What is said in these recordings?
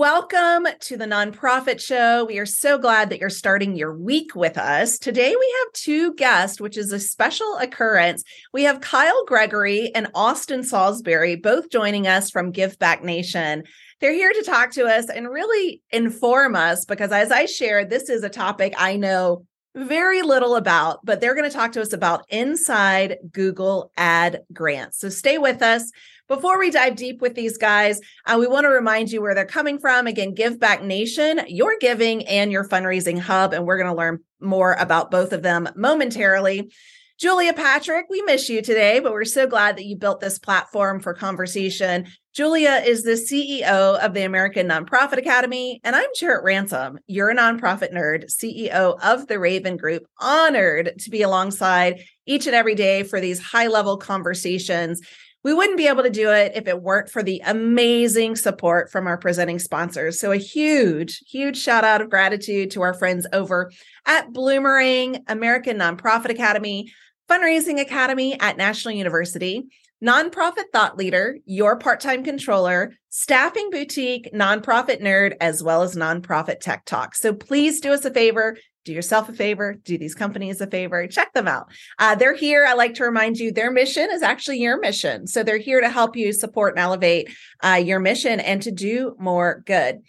Welcome to the Nonprofit Show. We are so glad that you're starting your week with us. Today we have two guests, which is a special occurrence. We have Kyle Gregory and Austin Salisbury, both joining us from Give Back Nation. They're here to talk to us and really inform us because, as I shared, this is a topic I know very little about, but they're going to talk to us about inside Google ad grants. So stay with us. Before we dive deep with these guys, uh, we want to remind you where they're coming from. Again, Give Back Nation, your giving and your fundraising hub. And we're going to learn more about both of them momentarily. Julia Patrick, we miss you today, but we're so glad that you built this platform for conversation. Julia is the CEO of the American Nonprofit Academy, and I'm Jarrett Ransom. You're a nonprofit nerd, CEO of the Raven Group. Honored to be alongside each and every day for these high level conversations we wouldn't be able to do it if it weren't for the amazing support from our presenting sponsors. So, a huge, huge shout out of gratitude to our friends over at Bloomerang, American Nonprofit Academy, Fundraising Academy at National University, Nonprofit Thought Leader, Your Part Time Controller, Staffing Boutique, Nonprofit Nerd, as well as Nonprofit Tech Talk. So, please do us a favor do yourself a favor, do these companies a favor, check them out. Uh, they're here. I like to remind you their mission is actually your mission. So they're here to help you support and elevate uh, your mission and to do more good.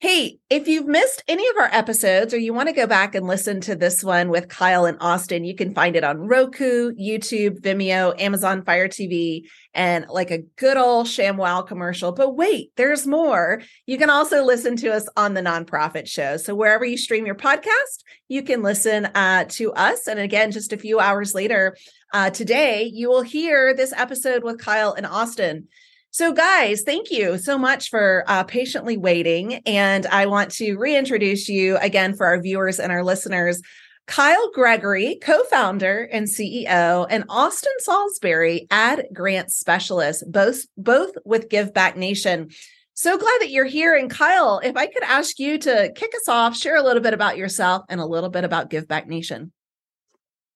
Hey, if you've missed any of our episodes or you want to go back and listen to this one with Kyle and Austin, you can find it on Roku, YouTube, Vimeo, Amazon Fire TV, and like a good old ShamWow commercial. But wait, there's more. You can also listen to us on the nonprofit show. So wherever you stream your podcast, you can listen uh, to us. And again, just a few hours later uh, today, you will hear this episode with Kyle and Austin. So, guys, thank you so much for uh, patiently waiting. And I want to reintroduce you again for our viewers and our listeners. Kyle Gregory, co founder and CEO, and Austin Salisbury, ad grant specialist, both, both with Give Back Nation. So glad that you're here. And Kyle, if I could ask you to kick us off, share a little bit about yourself and a little bit about Give Back Nation.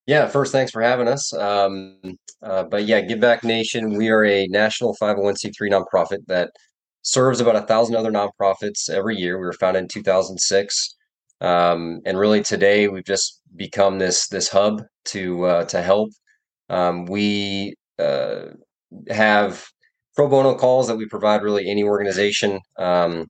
Yeah, first, thanks for having us. Um, uh, but yeah, Give Back Nation, we are a national 501c3 nonprofit that serves about a thousand other nonprofits every year. We were founded in 2006. Um, and really today we've just become this this hub to uh, to help. Um, we uh, have pro bono calls that we provide really any organization. Um,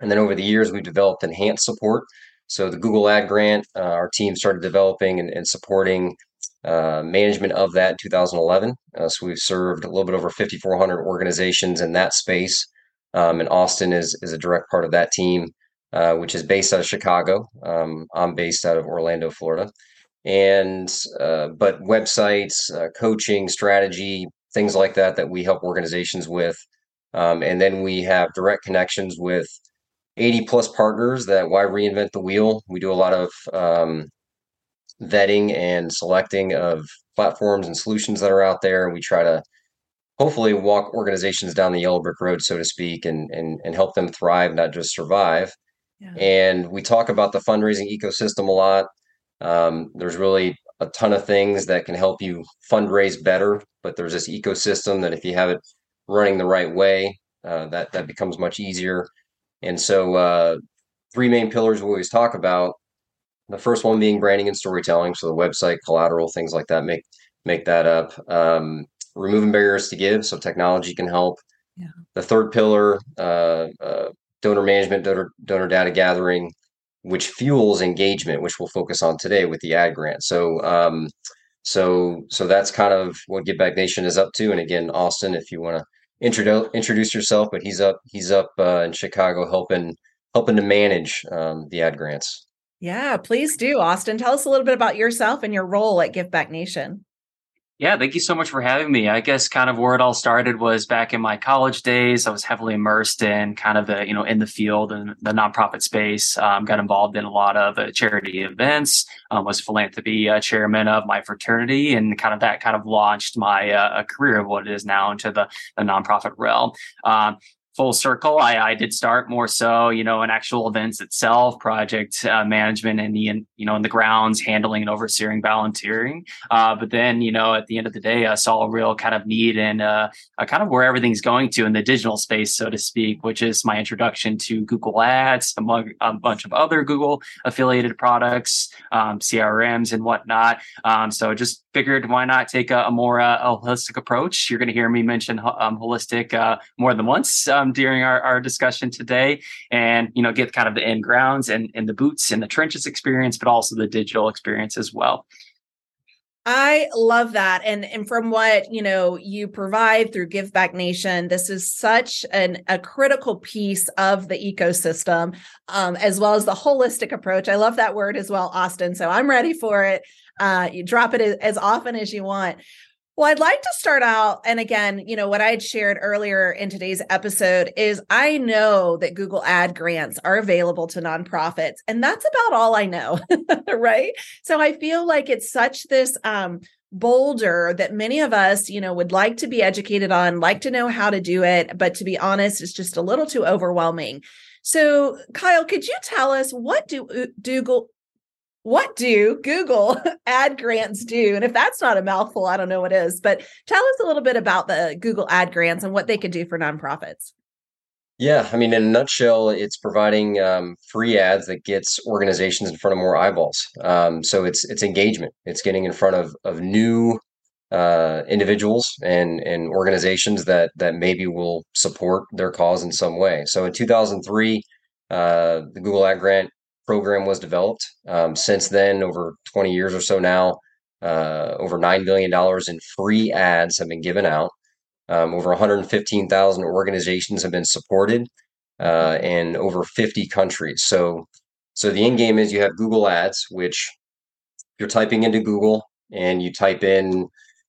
and then over the years, we've developed enhanced support so the Google Ad Grant, uh, our team started developing and, and supporting uh, management of that in 2011. Uh, so we've served a little bit over 5,400 organizations in that space. Um, and Austin is is a direct part of that team, uh, which is based out of Chicago. Um, I'm based out of Orlando, Florida. And uh, but websites, uh, coaching, strategy, things like that that we help organizations with. Um, and then we have direct connections with 80 plus partners that why reinvent the wheel. We do a lot of um, vetting and selecting of platforms and solutions that are out there we try to hopefully walk organizations down the yellow brick road so to speak and and, and help them thrive not just survive. Yeah. and we talk about the fundraising ecosystem a lot. Um, there's really a ton of things that can help you fundraise better but there's this ecosystem that if you have it running the right way uh, that that becomes much easier and so, uh, three main pillars we always talk about. The first one being branding and storytelling, so the website, collateral, things like that. Make make that up. Um, removing barriers to give, so technology can help. Yeah. The third pillar, uh, uh, donor management, donor donor data gathering, which fuels engagement, which we'll focus on today with the ad grant. So, um, so so that's kind of what Give Back Nation is up to. And again, Austin, if you want to introduce introduce yourself, but he's up he's up uh, in Chicago helping helping to manage um, the ad grants. Yeah, please do, Austin. Tell us a little bit about yourself and your role at Give Back Nation. Yeah, thank you so much for having me. I guess kind of where it all started was back in my college days. I was heavily immersed in kind of the, you know, in the field and the nonprofit space. Um, got involved in a lot of uh, charity events, um, was philanthropy uh, chairman of my fraternity, and kind of that kind of launched my uh, career of what it is now into the, the nonprofit realm. Um, full circle. I, I did start more so, you know, in actual events itself, project uh, management, and the you know in the grounds, handling and overseeing volunteering. Uh, but then, you know, at the end of the day, I saw a real kind of need and uh, kind of where everything's going to in the digital space, so to speak, which is my introduction to Google Ads, among a bunch of other Google affiliated products, um, CRMs, and whatnot. Um, so just figured why not take a, a more uh, holistic approach. You're going to hear me mention um, holistic uh, more than once um, during our, our discussion today, and you know get kind of the in grounds and, and the boots and the trenches experience, but also the digital experience as well. I love that. And and from what, you know, you provide through Give Back Nation, this is such an a critical piece of the ecosystem, um, as well as the holistic approach. I love that word as well, Austin. So I'm ready for it. Uh, you drop it as often as you want. Well, I'd like to start out. And again, you know, what I had shared earlier in today's episode is I know that Google ad grants are available to nonprofits, and that's about all I know. right. So I feel like it's such this um, boulder that many of us, you know, would like to be educated on, like to know how to do it. But to be honest, it's just a little too overwhelming. So, Kyle, could you tell us what do uh, Google what do Google ad grants do? And if that's not a mouthful, I don't know what is. But tell us a little bit about the Google ad grants and what they could do for nonprofits. Yeah, I mean, in a nutshell, it's providing um, free ads that gets organizations in front of more eyeballs. Um, so it's it's engagement. It's getting in front of of new uh, individuals and and organizations that that maybe will support their cause in some way. So in 2003, uh, the Google Ad Grant program was developed. Um, since then, over 20 years or so now, uh, over $9 billion in free ads have been given out. Um, over 115,000 organizations have been supported uh, in over 50 countries. So, so the end game is you have Google Ads, which you're typing into Google and you type in,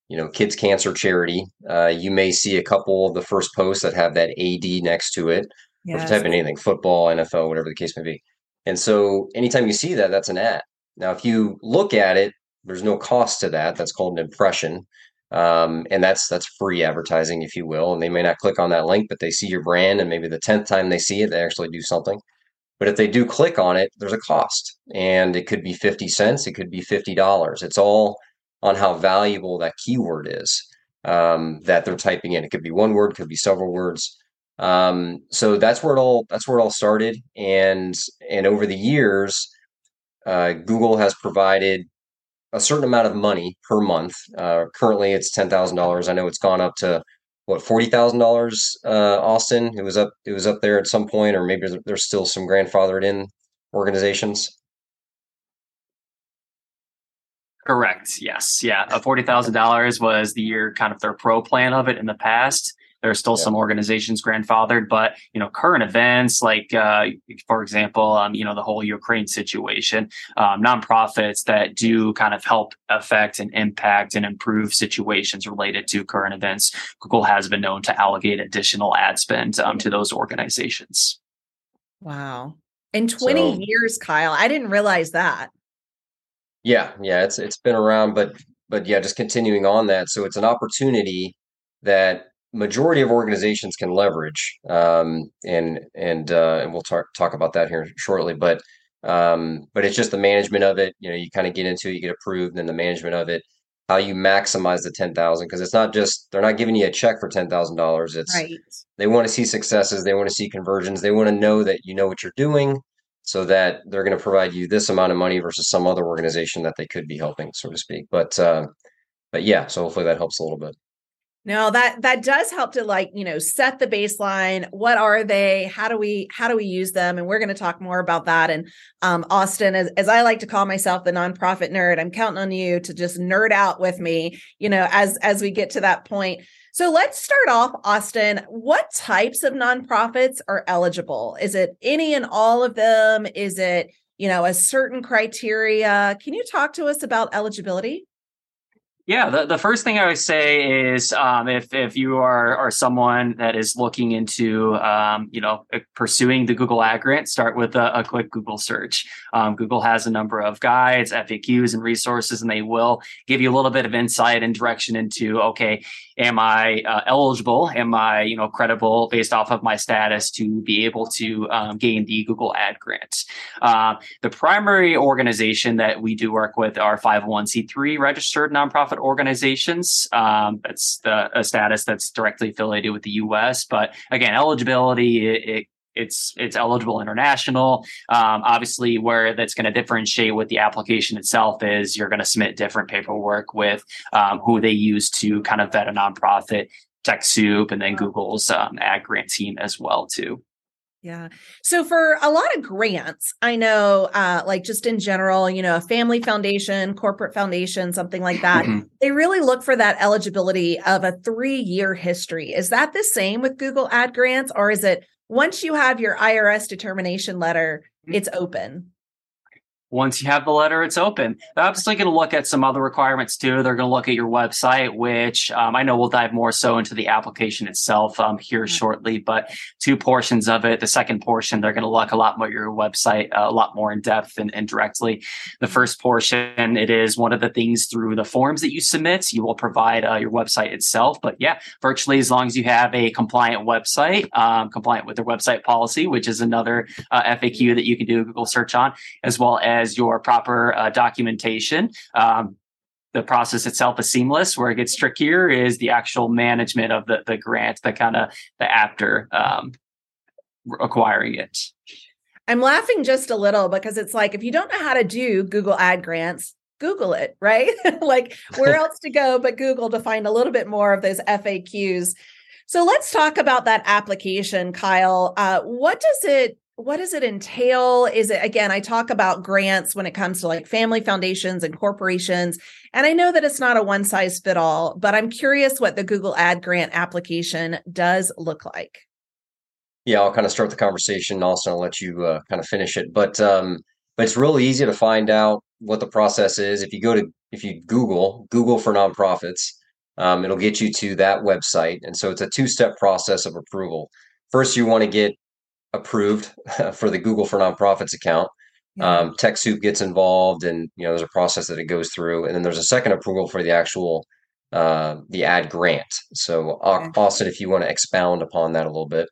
you know, kids cancer charity. Uh, you may see a couple of the first posts that have that AD next to it. Yes. Or if you type in anything, football, NFL, whatever the case may be. And so anytime you see that, that's an ad. Now, if you look at it, there's no cost to that. That's called an impression. Um, and that's that's free advertising, if you will. And they may not click on that link, but they see your brand, and maybe the tenth time they see it, they actually do something. But if they do click on it, there's a cost, and it could be fifty cents, it could be fifty dollars. It's all on how valuable that keyword is um, that they're typing in. It could be one word, could be several words. Um, so that's where it all that's where it all started, and and over the years, uh, Google has provided a certain amount of money per month. Uh, currently, it's ten thousand dollars. I know it's gone up to what forty thousand uh, dollars. Austin, it was up it was up there at some point, or maybe there's still some grandfathered in organizations. Correct. Yes. Yeah. Forty thousand dollars was the year kind of their pro plan of it in the past. There are still yeah. some organizations grandfathered, but you know, current events like, uh, for example, um, you know, the whole Ukraine situation, um, nonprofits that do kind of help affect and impact and improve situations related to current events. Google has been known to allocate additional ad spend um, to those organizations. Wow. In 20 so, years, Kyle, I didn't realize that. Yeah, yeah, it's it's been around, but but yeah, just continuing on that. So it's an opportunity that majority of organizations can leverage, um, and and uh, and we'll talk talk about that here shortly. But um, but it's just the management of it. You know, you kind of get into it, you get approved, and the management of it, how you maximize the ten thousand because it's not just they're not giving you a check for ten thousand dollars. It's right. they want to see successes, they want to see conversions, they want to know that you know what you're doing. So that they're going to provide you this amount of money versus some other organization that they could be helping, so to speak. But uh, but yeah, so hopefully that helps a little bit. No, that that does help to like, you know, set the baseline. What are they? How do we how do we use them? And we're going to talk more about that. And um, Austin, as, as I like to call myself the nonprofit nerd, I'm counting on you to just nerd out with me, you know, as as we get to that point. So let's start off, Austin. What types of nonprofits are eligible? Is it any and all of them? Is it, you know, a certain criteria? Can you talk to us about eligibility? Yeah, the, the first thing I would say is um, if if you are are someone that is looking into um, you know pursuing the Google Ad Grant, start with a, a quick Google search. Um, Google has a number of guides, FAQs, and resources, and they will give you a little bit of insight and direction into okay, am I uh, eligible? Am I you know credible based off of my status to be able to um, gain the Google Ad Grant? Uh, the primary organization that we do work with are 501c3 registered nonprofit organizations. Um, that's the, a status that's directly affiliated with the U.S. But again, eligibility it, it it's it's eligible international. Um, obviously, where that's going to differentiate with the application itself is you're going to submit different paperwork with um, who they use to kind of vet a nonprofit, TechSoup, and then Google's um, ad grant team as well too. Yeah. So for a lot of grants, I know, uh, like just in general, you know, a family foundation, corporate foundation, something like that, mm-hmm. they really look for that eligibility of a three year history. Is that the same with Google Ad Grants, or is it once you have your IRS determination letter, mm-hmm. it's open? Once you have the letter, it's open. They're obviously going to look at some other requirements too. They're going to look at your website, which um, I know we'll dive more so into the application itself um, here mm-hmm. shortly. But two portions of it. The second portion, they're going to look a lot more at your website, uh, a lot more in depth and, and, directly. The first portion, it is one of the things through the forms that you submit. You will provide uh, your website itself. But yeah, virtually as long as you have a compliant website, um, compliant with their website policy, which is another uh, FAQ that you can do a Google search on, as well as as your proper uh, documentation. Um, the process itself is seamless. Where it gets trickier is the actual management of the the grant, the kind of the after um, acquiring it. I'm laughing just a little because it's like if you don't know how to do Google Ad grants, Google it, right? like where else to go but Google to find a little bit more of those FAQs. So let's talk about that application, Kyle. Uh, what does it what does it entail? Is it again, I talk about grants when it comes to like family foundations and corporations. And I know that it's not a one size fit all, but I'm curious what the Google Ad Grant application does look like. Yeah, I'll kind of start the conversation. Also, I'll let you uh, kind of finish it. But um, but it's really easy to find out what the process is. If you go to if you Google Google for nonprofits, um, it'll get you to that website. And so it's a two step process of approval. First, you want to get approved for the Google for Nonprofits account. Yeah. Um, TechSoup gets involved, and you know there's a process that it goes through, and then there's a second approval for the actual uh, the ad grant. So, Austin, if you want to expound upon that a little bit.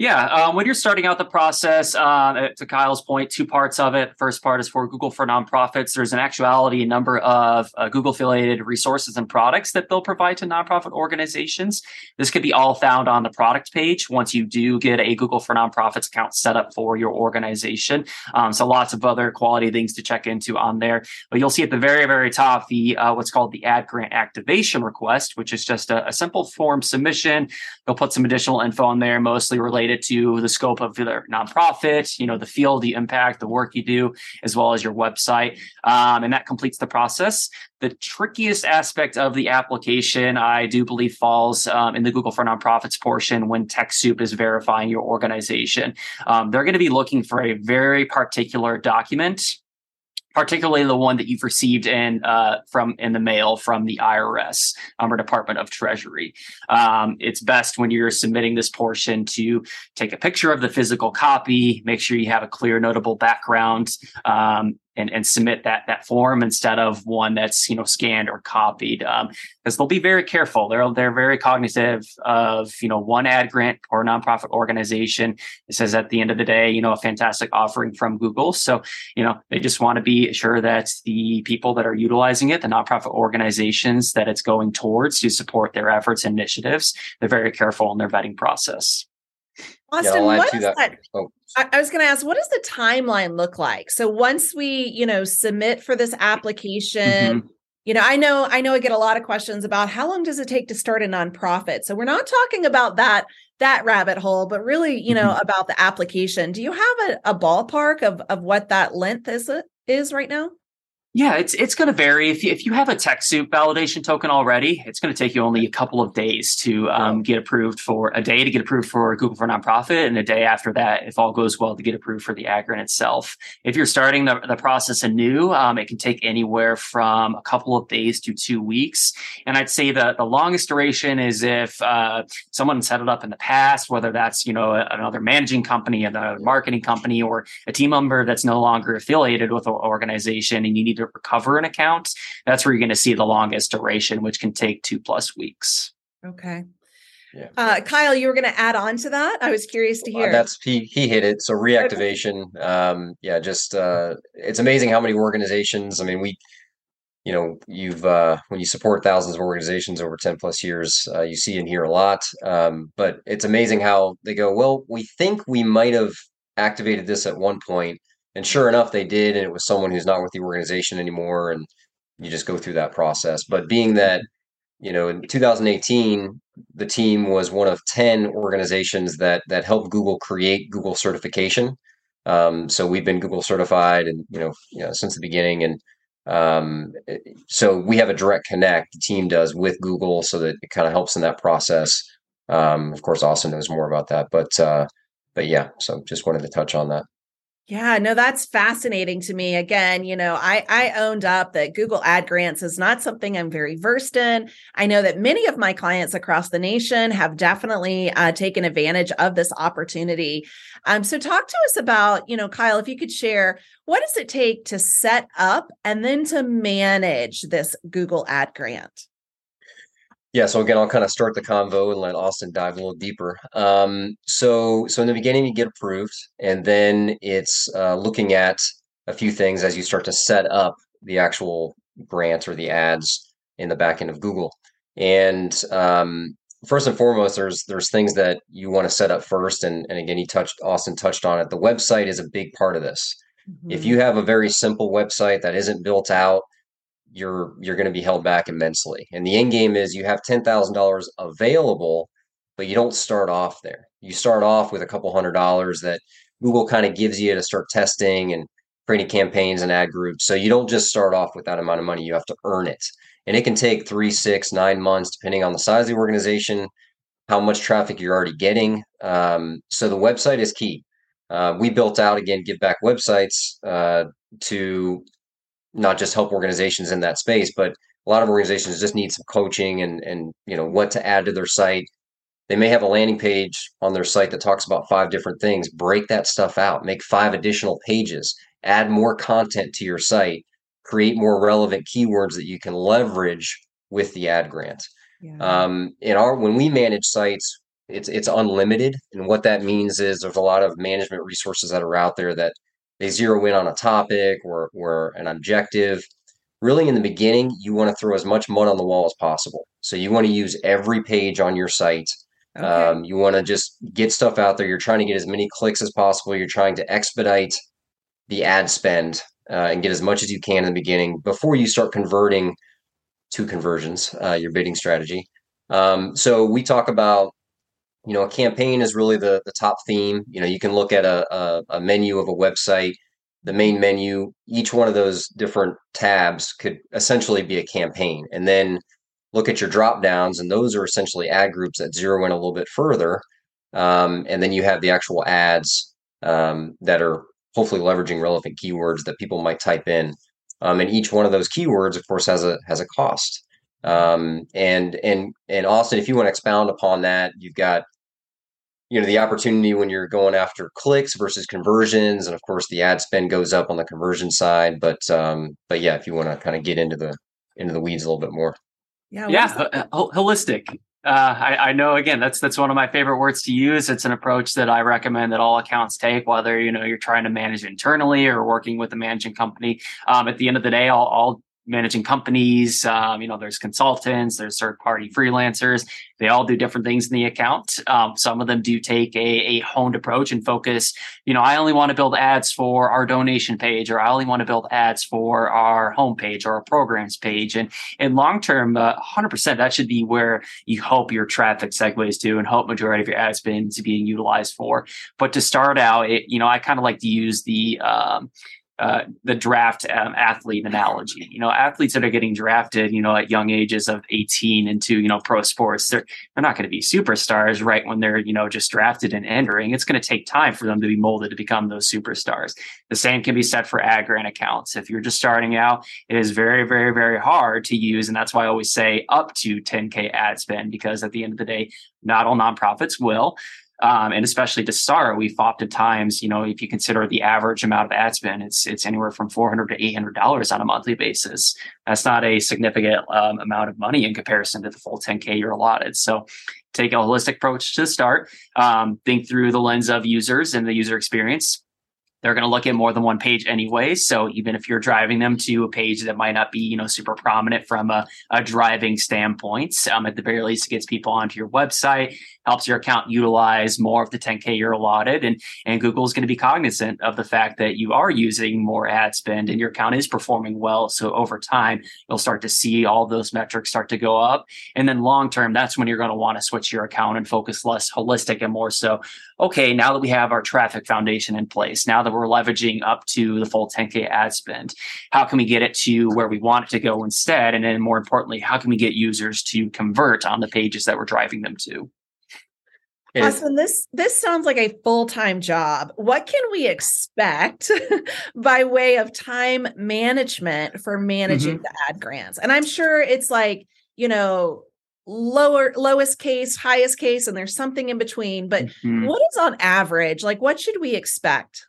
Yeah, um, when you're starting out the process, uh, to Kyle's point, two parts of it. First part is for Google for nonprofits. There's an actuality a number of uh, Google affiliated resources and products that they'll provide to nonprofit organizations. This could be all found on the product page once you do get a Google for nonprofits account set up for your organization. Um, so lots of other quality things to check into on there. But you'll see at the very, very top the uh, what's called the ad grant activation request, which is just a, a simple form submission. They'll put some additional info on there, mostly related related to the scope of your nonprofit, you know, the field, the impact, the work you do, as well as your website. Um, and that completes the process. The trickiest aspect of the application, I do believe, falls um, in the Google for Nonprofits portion when TechSoup is verifying your organization. Um, they're going to be looking for a very particular document particularly the one that you've received in uh, from in the mail from the IRS um, or Department of Treasury. Um, it's best when you're submitting this portion to take a picture of the physical copy, make sure you have a clear, notable background, um, and, and submit that that form instead of one that's you know scanned or copied because um, they'll be very careful. They're they're very cognitive of you know one ad grant or nonprofit organization. It says at the end of the day you know a fantastic offering from google. So you know they just want to be sure that the people that are utilizing it the nonprofit organizations that it's going towards to support their efforts and initiatives they're very careful in their vetting process Austin, yeah, what is that? that? Oh. I, I was going to ask, what does the timeline look like? So once we, you know, submit for this application, mm-hmm. you know, I know, I know, I get a lot of questions about how long does it take to start a nonprofit. So we're not talking about that that rabbit hole, but really, you know, mm-hmm. about the application. Do you have a, a ballpark of of what that length is is right now? Yeah, it's it's going to vary. If you, if you have a TechSoup validation token already, it's going to take you only a couple of days to um, get approved for a day to get approved for Google for Nonprofit, and a day after that, if all goes well, to get approved for the grant itself. If you're starting the, the process anew, um, it can take anywhere from a couple of days to two weeks. And I'd say that the longest duration is if uh, someone set it up in the past, whether that's you know another managing company, another marketing company, or a team member that's no longer affiliated with an organization, and you need to recover an account, that's where you're going to see the longest duration, which can take two plus weeks. Okay. Yeah. Uh, Kyle, you were going to add on to that. I was curious to hear. Uh, that's he he hit it. So reactivation. Um, yeah, just uh, it's amazing how many organizations. I mean, we, you know, you've uh, when you support thousands of organizations over ten plus years, uh, you see and hear a lot. Um, but it's amazing how they go. Well, we think we might have activated this at one point, and sure enough, they did, and it was someone who's not with the organization anymore, and you just go through that process. But being that, you know, in 2018, the team was one of 10 organizations that that helped Google create Google certification. Um, so we've been Google certified, and you know, you know since the beginning, and um, so we have a direct connect. The team does with Google, so that it kind of helps in that process. Um, of course, Austin knows more about that, but uh, but yeah, so just wanted to touch on that. Yeah, no, that's fascinating to me. Again, you know, I I owned up that Google Ad Grants is not something I'm very versed in. I know that many of my clients across the nation have definitely uh, taken advantage of this opportunity. Um, so talk to us about, you know, Kyle, if you could share what does it take to set up and then to manage this Google Ad Grant? Yeah, so again, I'll kind of start the convo and let Austin dive a little deeper. Um, so, so in the beginning, you get approved, and then it's uh, looking at a few things as you start to set up the actual grant or the ads in the back end of Google. And um, first and foremost, there's there's things that you want to set up first, and and again, he touched Austin touched on it. The website is a big part of this. Mm-hmm. If you have a very simple website that isn't built out you're you're going to be held back immensely. And the end game is you have ten thousand dollars available, but you don't start off there. You start off with a couple hundred dollars that Google kind of gives you to start testing and creating campaigns and ad groups. So you don't just start off with that amount of money. You have to earn it. And it can take three, six, nine months, depending on the size of the organization, how much traffic you're already getting. Um, so the website is key. Uh, we built out again give back websites uh, to not just help organizations in that space, but a lot of organizations just need some coaching and and you know what to add to their site. They may have a landing page on their site that talks about five different things. Break that stuff out. Make five additional pages. Add more content to your site. Create more relevant keywords that you can leverage with the ad grant. Yeah. Um, in our when we manage sites, it's it's unlimited, and what that means is there's a lot of management resources that are out there that they zero in on a topic or, or an objective. Really, in the beginning, you want to throw as much mud on the wall as possible. So you want to use every page on your site. Okay. Um, you want to just get stuff out there. You're trying to get as many clicks as possible. You're trying to expedite the ad spend uh, and get as much as you can in the beginning before you start converting to conversions, uh, your bidding strategy. Um, so we talk about you know, a campaign is really the the top theme. You know, you can look at a, a, a menu of a website, the main menu. Each one of those different tabs could essentially be a campaign, and then look at your drop downs, and those are essentially ad groups that zero in a little bit further. Um, and then you have the actual ads um, that are hopefully leveraging relevant keywords that people might type in. Um, and each one of those keywords, of course, has a has a cost. Um, and and and Austin, if you want to expound upon that, you've got you know the opportunity when you're going after clicks versus conversions, and of course the ad spend goes up on the conversion side. But um, but yeah, if you want to kind of get into the into the weeds a little bit more. Yeah, yeah, uh, holistic. Uh, I, I, know again that's that's one of my favorite words to use. It's an approach that I recommend that all accounts take, whether you know you're trying to manage internally or working with a managing company. Um, at the end of the day, all, all managing companies. Um, you know, there's consultants, there's third party freelancers. They all do different things in the account. Um, some of them do take a, a honed approach and focus. You know, I only want to build ads for our donation page, or I only want to build ads for our homepage or our programs page. And in long term, uh, 100% that should be where you hope your traffic segues to and hope majority of your ad spend is being utilized for. But to start out, it, you know, I kind of like to use the um, uh, the draft um, athlete analogy. You know, athletes that are getting drafted, you know, at young ages of 18 into, you know, pro sports, they're, they're not going to be superstars right when they're, you know, just drafted and entering. It's going to take time for them to be molded to become those superstars. The same can be said for ad grant accounts. If you're just starting out, it is very, very, very hard to use. And that's why I always say up to 10K ad spend, because at the end of the day, not all nonprofits will. Um, and especially to start, we've oftentimes, you know, if you consider the average amount of ad spend, it's it's anywhere from four hundred to eight hundred dollars on a monthly basis. That's not a significant um, amount of money in comparison to the full ten k you're allotted. So, take a holistic approach to start. Um, think through the lens of users and the user experience they're going to look at more than one page anyway. So even if you're driving them to a page that might not be, you know, super prominent from a, a driving standpoint, um, at the very least, it gets people onto your website, helps your account utilize more of the 10K you're allotted. And, and Google is going to be cognizant of the fact that you are using more ad spend and your account is performing well. So over time, you'll start to see all those metrics start to go up. And then long term, that's when you're going to want to switch your account and focus less holistic and more so, okay, now that we have our traffic foundation in place, now that we're leveraging up to the full 10K ad spend? How can we get it to where we want it to go instead? And then more importantly, how can we get users to convert on the pages that we're driving them to? Austin, this this sounds like a full-time job. What can we expect by way of time management for managing mm-hmm. the ad grants? And I'm sure it's like, you know, lower lowest case, highest case and there's something in between, but mm-hmm. what is on average? Like what should we expect?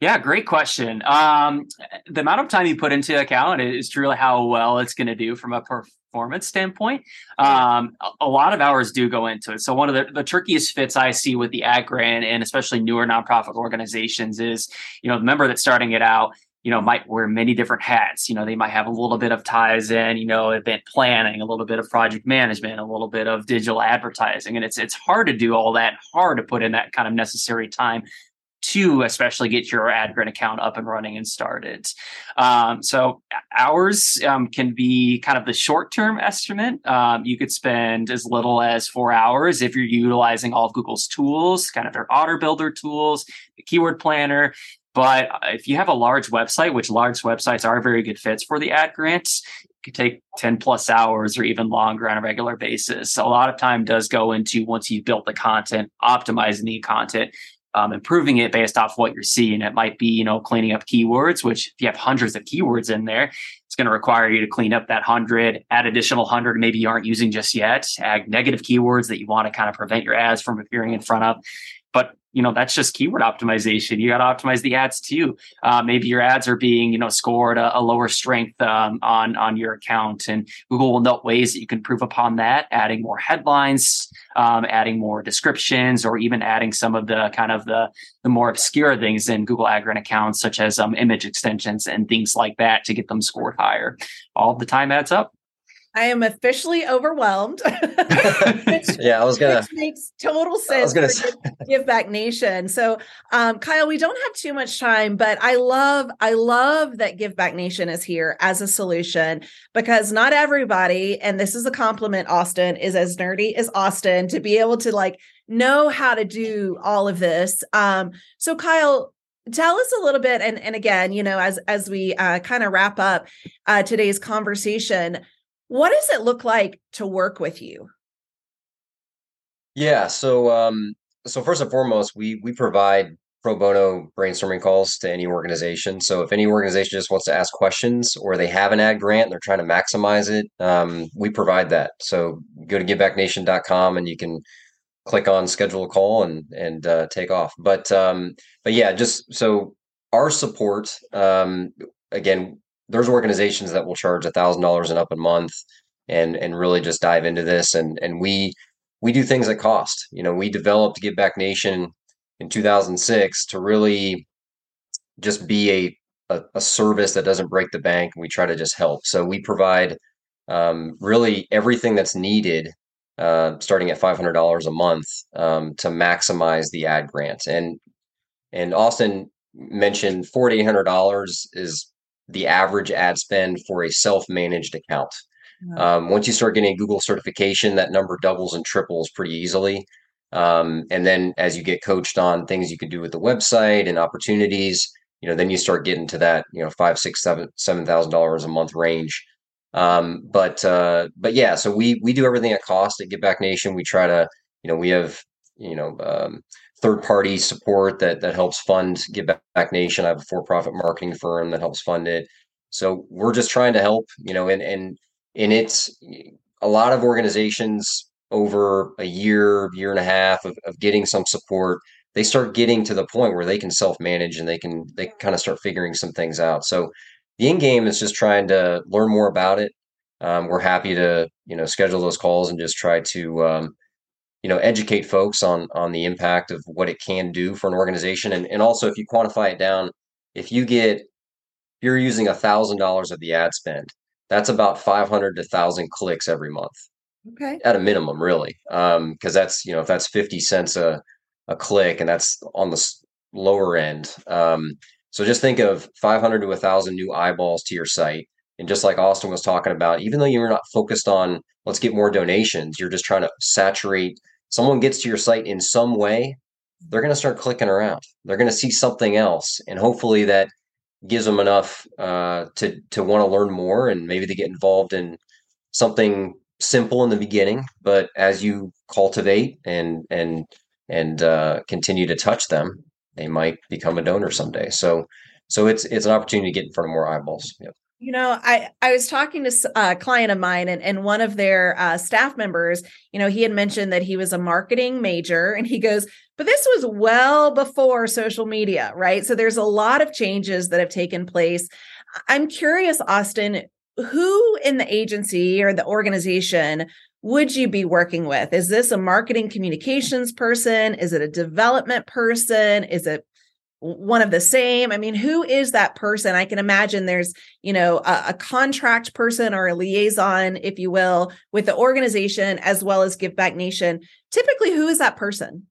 Yeah, great question. Um, the amount of time you put into account is truly how well it's going to do from a performance standpoint. Um, a lot of hours do go into it. So one of the, the trickiest fits I see with the ad grant and especially newer nonprofit organizations is, you know, the member that's starting it out, you know, might wear many different hats. You know, they might have a little bit of ties in, you know, event planning, a little bit of project management, a little bit of digital advertising. And it's it's hard to do all that, hard to put in that kind of necessary time to especially get your ad grant account up and running and started. Um, so hours um, can be kind of the short term estimate. Um, you could spend as little as four hours if you're utilizing all of Google's tools, kind of their Otter Builder tools, the Keyword Planner. But if you have a large website, which large websites are very good fits for the ad grants, it could take 10 plus hours or even longer on a regular basis. A lot of time does go into once you've built the content, optimizing the content, um, improving it based off what you're seeing. It might be, you know, cleaning up keywords, which if you have hundreds of keywords in there, it's going to require you to clean up that hundred, add additional hundred maybe you aren't using just yet, add negative keywords that you want to kind of prevent your ads from appearing in front of. But you know that's just keyword optimization. You got to optimize the ads too. Uh, maybe your ads are being you know scored a, a lower strength um, on on your account and google will note ways that you can improve upon that adding more headlines um, adding more descriptions or even adding some of the kind of the the more obscure things in google ad grant accounts such as um, image extensions and things like that to get them scored higher. All the time adds up I am officially overwhelmed. which, yeah, I was gonna makes total sense. I was gonna say. Give Back Nation. So, um, Kyle, we don't have too much time, but I love, I love that Give Back Nation is here as a solution because not everybody, and this is a compliment, Austin, is as nerdy as Austin to be able to like know how to do all of this. Um, so, Kyle, tell us a little bit and and again you know as as we uh, kind of wrap up uh, today's conversation what does it look like to work with you? Yeah, so um, so first and foremost, we we provide pro bono brainstorming calls to any organization. So if any organization just wants to ask questions or they have an ad grant and they're trying to maximize it, um, we provide that. So go to givebacknation.com and you can click on schedule a call and and uh, take off. But um, but yeah, just so our support um, again, there's organizations that will charge a thousand dollars and up a month and and really just dive into this. And and we we do things that cost. You know we developed give back nation in 2006 to really just be a, a, a service that doesn't break the bank. And we try to just help. So we provide um, really everything that's needed uh, starting at $500 a month um, to maximize the ad grant. And and austin mentioned $4800 is the average ad spend for a self-managed account. Um, once you start getting a Google certification, that number doubles and triples pretty easily. Um, and then as you get coached on things you can do with the website and opportunities, you know, then you start getting to that, you know, five, six, seven, seven thousand dollars a month range. Um, but uh, but yeah, so we we do everything at cost at Give Back Nation. We try to, you know, we have you know um, third party support that that helps fund Give Back Nation. I have a for profit marketing firm that helps fund it. So we're just trying to help, you know, and and and it's a lot of organizations over a year, year and a half of, of getting some support, they start getting to the point where they can self manage and they can they kind of start figuring some things out. So the end game is just trying to learn more about it. Um, we're happy to you know schedule those calls and just try to um, you know educate folks on on the impact of what it can do for an organization. And and also if you quantify it down if you get if you're using a thousand dollars of the ad spend that's about 500 to 1000 clicks every month. Okay. At a minimum really. Um because that's you know if that's 50 cents a a click and that's on the lower end um so just think of 500 to 1000 new eyeballs to your site. And just like austin was talking about even though you're not focused on let's get more donations you're just trying to saturate someone gets to your site in some way they're going to start clicking around. They're going to see something else and hopefully that gives them enough uh, to to want to learn more and maybe they get involved in something simple in the beginning but as you cultivate and and and uh, continue to touch them they might become a donor someday. So so it's it's an opportunity to get in front of more eyeballs. Yep. You know, I I was talking to a client of mine, and and one of their uh, staff members, you know, he had mentioned that he was a marketing major, and he goes, but this was well before social media, right? So there's a lot of changes that have taken place. I'm curious, Austin, who in the agency or the organization would you be working with? Is this a marketing communications person? Is it a development person? Is it one of the same. I mean who is that person? I can imagine there's you know a, a, contract person or a liaison if you will with the organization as well as give back nation. Typically who is that person?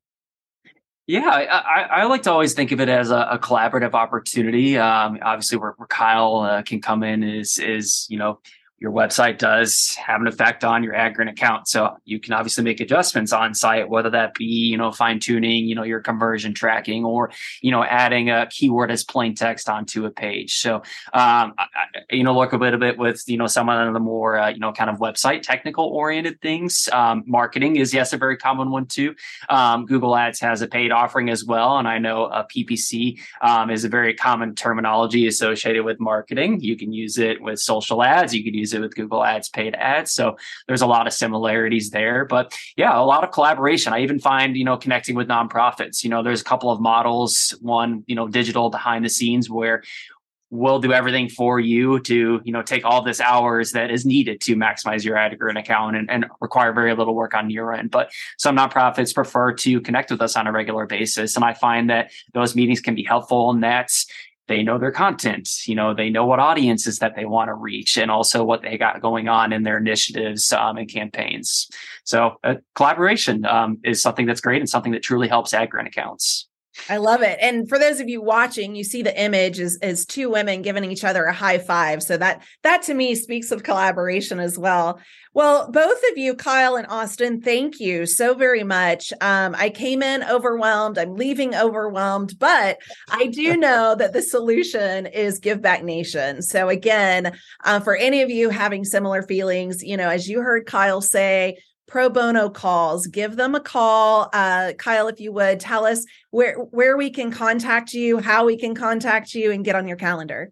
Yeah, I, I, like to always think of it as a, a collaborative opportunity. Um, obviously, where, where Kyle uh, can come in is is you know your website does have an effect on your AdGrant account. So you can obviously make adjustments on site, whether that be, you know, fine tuning, you know, your conversion tracking or, you know, adding a keyword as plain text onto a page. So, um, I, you know, look a little bit with, you know, some of the more, uh, you know, kind of website technical oriented things. Um, marketing is, yes, a very common one too. Um, Google Ads has a paid offering as well. And I know a PPC um, is a very common terminology associated with marketing. You can use it with social ads. You could use use it with Google Ads paid ads. So there's a lot of similarities there. But yeah, a lot of collaboration. I even find, you know, connecting with nonprofits. You know, there's a couple of models, one, you know, digital behind the scenes where we'll do everything for you to you know take all this hours that is needed to maximize your ad AdGrant account and, and require very little work on your end but some nonprofits prefer to connect with us on a regular basis and i find that those meetings can be helpful and that's they know their content you know they know what audiences that they want to reach and also what they got going on in their initiatives um, and campaigns. So uh, collaboration um, is something that's great and something that truly helps ad grant accounts I love it. And for those of you watching, you see the image is is two women giving each other a high five. So that that to me speaks of collaboration as well. Well, both of you, Kyle and Austin, thank you so very much. Um, I came in overwhelmed. I'm leaving overwhelmed, but I do know that the solution is Give Back Nation. So again, uh, for any of you having similar feelings, you know, as you heard Kyle say, pro bono calls. Give them a call uh, kyle if you would. Tell us where where we can contact you how we can contact you and get on your calendar.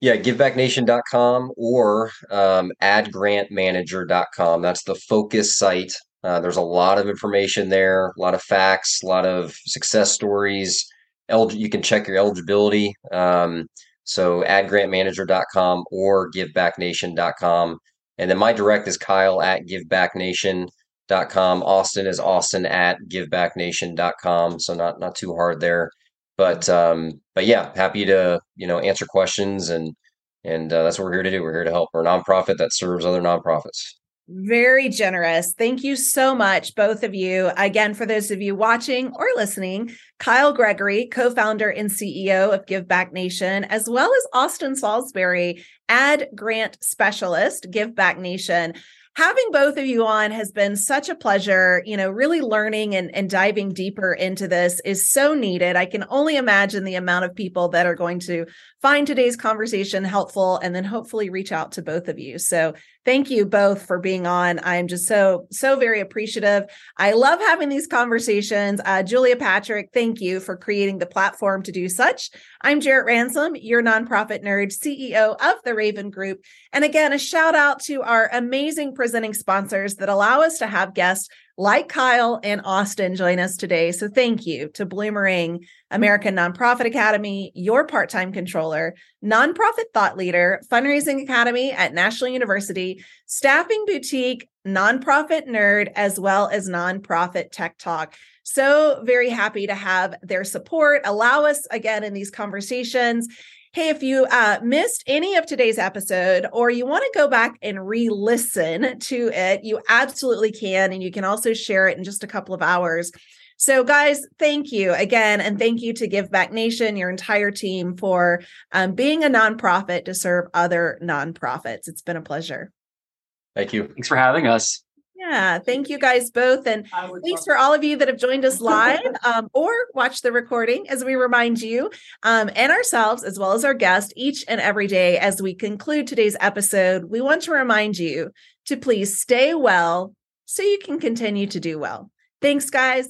Yeah givebacknation.com or um, adgrantmanager.com that's the focus site. Uh, there's a lot of information there a lot of facts a lot of success stories. El- you can check your eligibility um, so adgrantmanager.com or givebacknation.com and then my direct is Kyle at givebacknation.com. Austin is Austin at givebacknation.com. So not not too hard there. But um, but yeah, happy to, you know, answer questions and and uh, that's what we're here to do. We're here to help. We're a nonprofit that serves other nonprofits. Very generous. Thank you so much, both of you. Again, for those of you watching or listening, Kyle Gregory, co founder and CEO of Give Back Nation, as well as Austin Salisbury, Ad Grant Specialist, Give Back Nation. Having both of you on has been such a pleasure. You know, really learning and, and diving deeper into this is so needed. I can only imagine the amount of people that are going to find today's conversation helpful and then hopefully reach out to both of you. So thank you both for being on. I'm just so, so very appreciative. I love having these conversations. Uh, Julia Patrick, thank you for creating the platform to do such. I'm Jarrett Ransom, your nonprofit nerd, CEO of the Raven Group. And again, a shout out to our amazing presenting sponsors that allow us to have guests like Kyle and Austin join us today. So thank you to Bloomerang, American Nonprofit Academy, your part time controller, Nonprofit Thought Leader, Fundraising Academy at National University, Staffing Boutique, Nonprofit Nerd, as well as Nonprofit Tech Talk. So very happy to have their support. Allow us again in these conversations Hey, if you uh, missed any of today's episode or you want to go back and re listen to it, you absolutely can. And you can also share it in just a couple of hours. So, guys, thank you again. And thank you to Give Back Nation, your entire team, for um, being a nonprofit to serve other nonprofits. It's been a pleasure. Thank you. Thanks for having us. Yeah, thank you guys both. And thanks for all of you that have joined us live um, or watch the recording as we remind you um, and ourselves, as well as our guest, each and every day as we conclude today's episode. We want to remind you to please stay well so you can continue to do well. Thanks, guys.